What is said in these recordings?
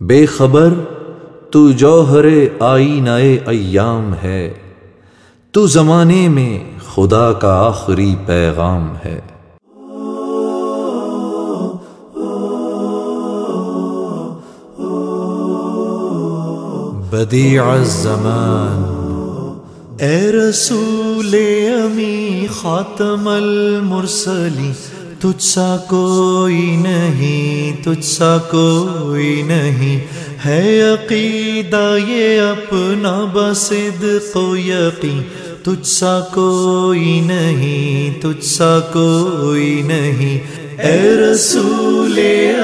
بے خبر، تو جوہر آئی نئے ایام ہے، تو زمانے میں خدا کا آخری پیغام ہے۔ بدیع الزمان۔ اے رسول امی خاتم المرسلی تجھ سا کوئی نہیں، تجھ سا کوئی نہیں۔ ہے عقیدہ یہ اپنا بسد کو یقین۔ تجھ سا کوئی نہیں، تجھ سا کوئی نہیں۔ اے رسول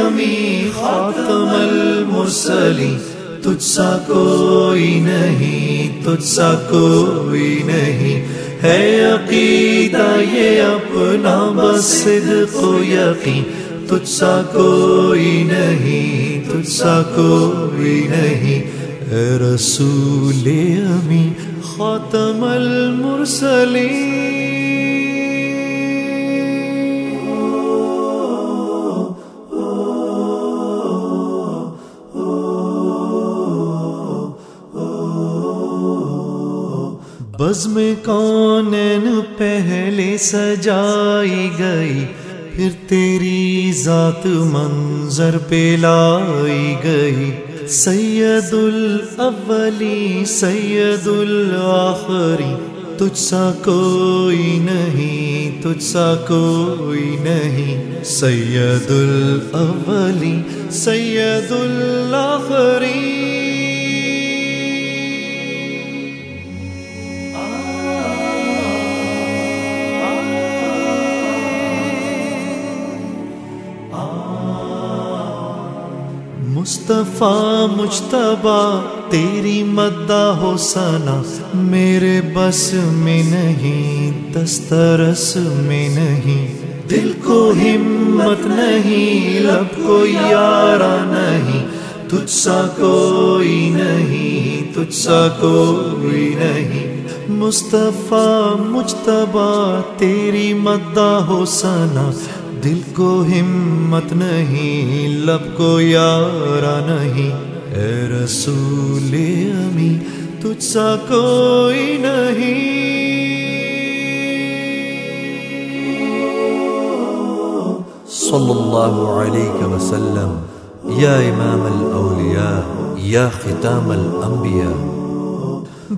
امی خاتم المرسلی تجھ سا کوئی نہیں، تجھ سا کوئی نہیں۔ ہے عقیدہ یہ اپنا بس کو یقین۔ تجھ سا کوئی نہیں، تجھ سا کوئی نہیں۔ اے رسول امی خاتم المرسلین۔ بز میں کون پہلے سجائی گئی، پھر تیری ذات منظر پہ لائی گئی۔ سید الاولی سید الاخری تجھ سا کوئی نہیں، تجھ سا کوئی نہیں۔ سید الاولی سید الاخری مصطفیٰ مشتبہ تیری مدہ ہو سنا میرے بس میں نہیں دسترس میں نہیں۔ دل کو ہمت نہیں لب کو یارا نہیں۔ تجھ سا کوئی نہیں، تجھ سا کوئی نہیں۔ مصطفیٰ مجتبہ تیری مدہ ہو سنا دل کو ہمت نہیں، لب کو یارا نہیں۔ اے رسول امی، تجھ سا کوئی نہیں۔ صلی اللہ علیہ وسلم، یا امام الاولیاء، یا ختام الانبیاء۔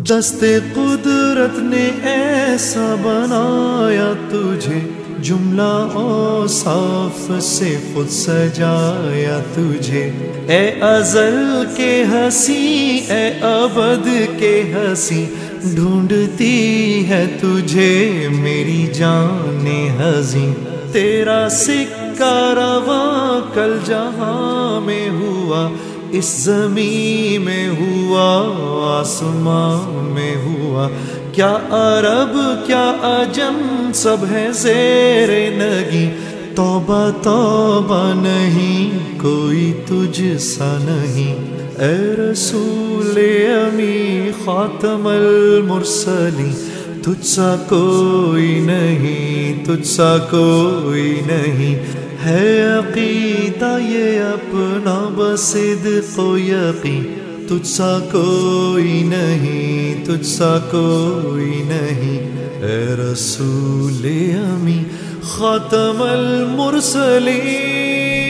دست قدرت نے ایسا بنایا تجھے، جملہ او صاف سے خود سجایا تجھے۔ اے ازل کے ہنسی، اے ابد کے ہنسی، ڈھونڈتی ہے تجھے میری جان ہزی تیرا سکہ رواں کل جہاں میں ہوا اس زمین میں ہوا، آسمان میں ہوا۔ کیا عرب، کیا عجم، سب ہے زیر نگی۔ توبہ توبہ نہیں، کوئی تجھ سا نہیں۔ اے رسول امی خاتم المرسلی تجھ سا کوئی نہیں، تجھ سا کوئی نہیں۔ ہے عقیدہ، یہ اپنا بسد کو یقین۔ تجھ سا کوئی نہیں، تجھ سا کوئی نہیں۔ اے رسول امی ختم المرسلین۔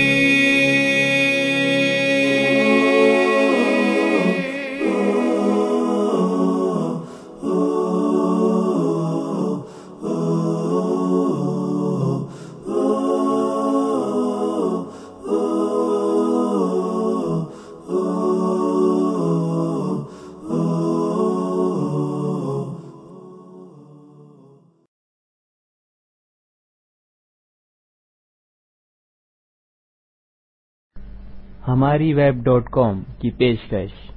ہماری ویب ڈاٹ کام کی پیشکش۔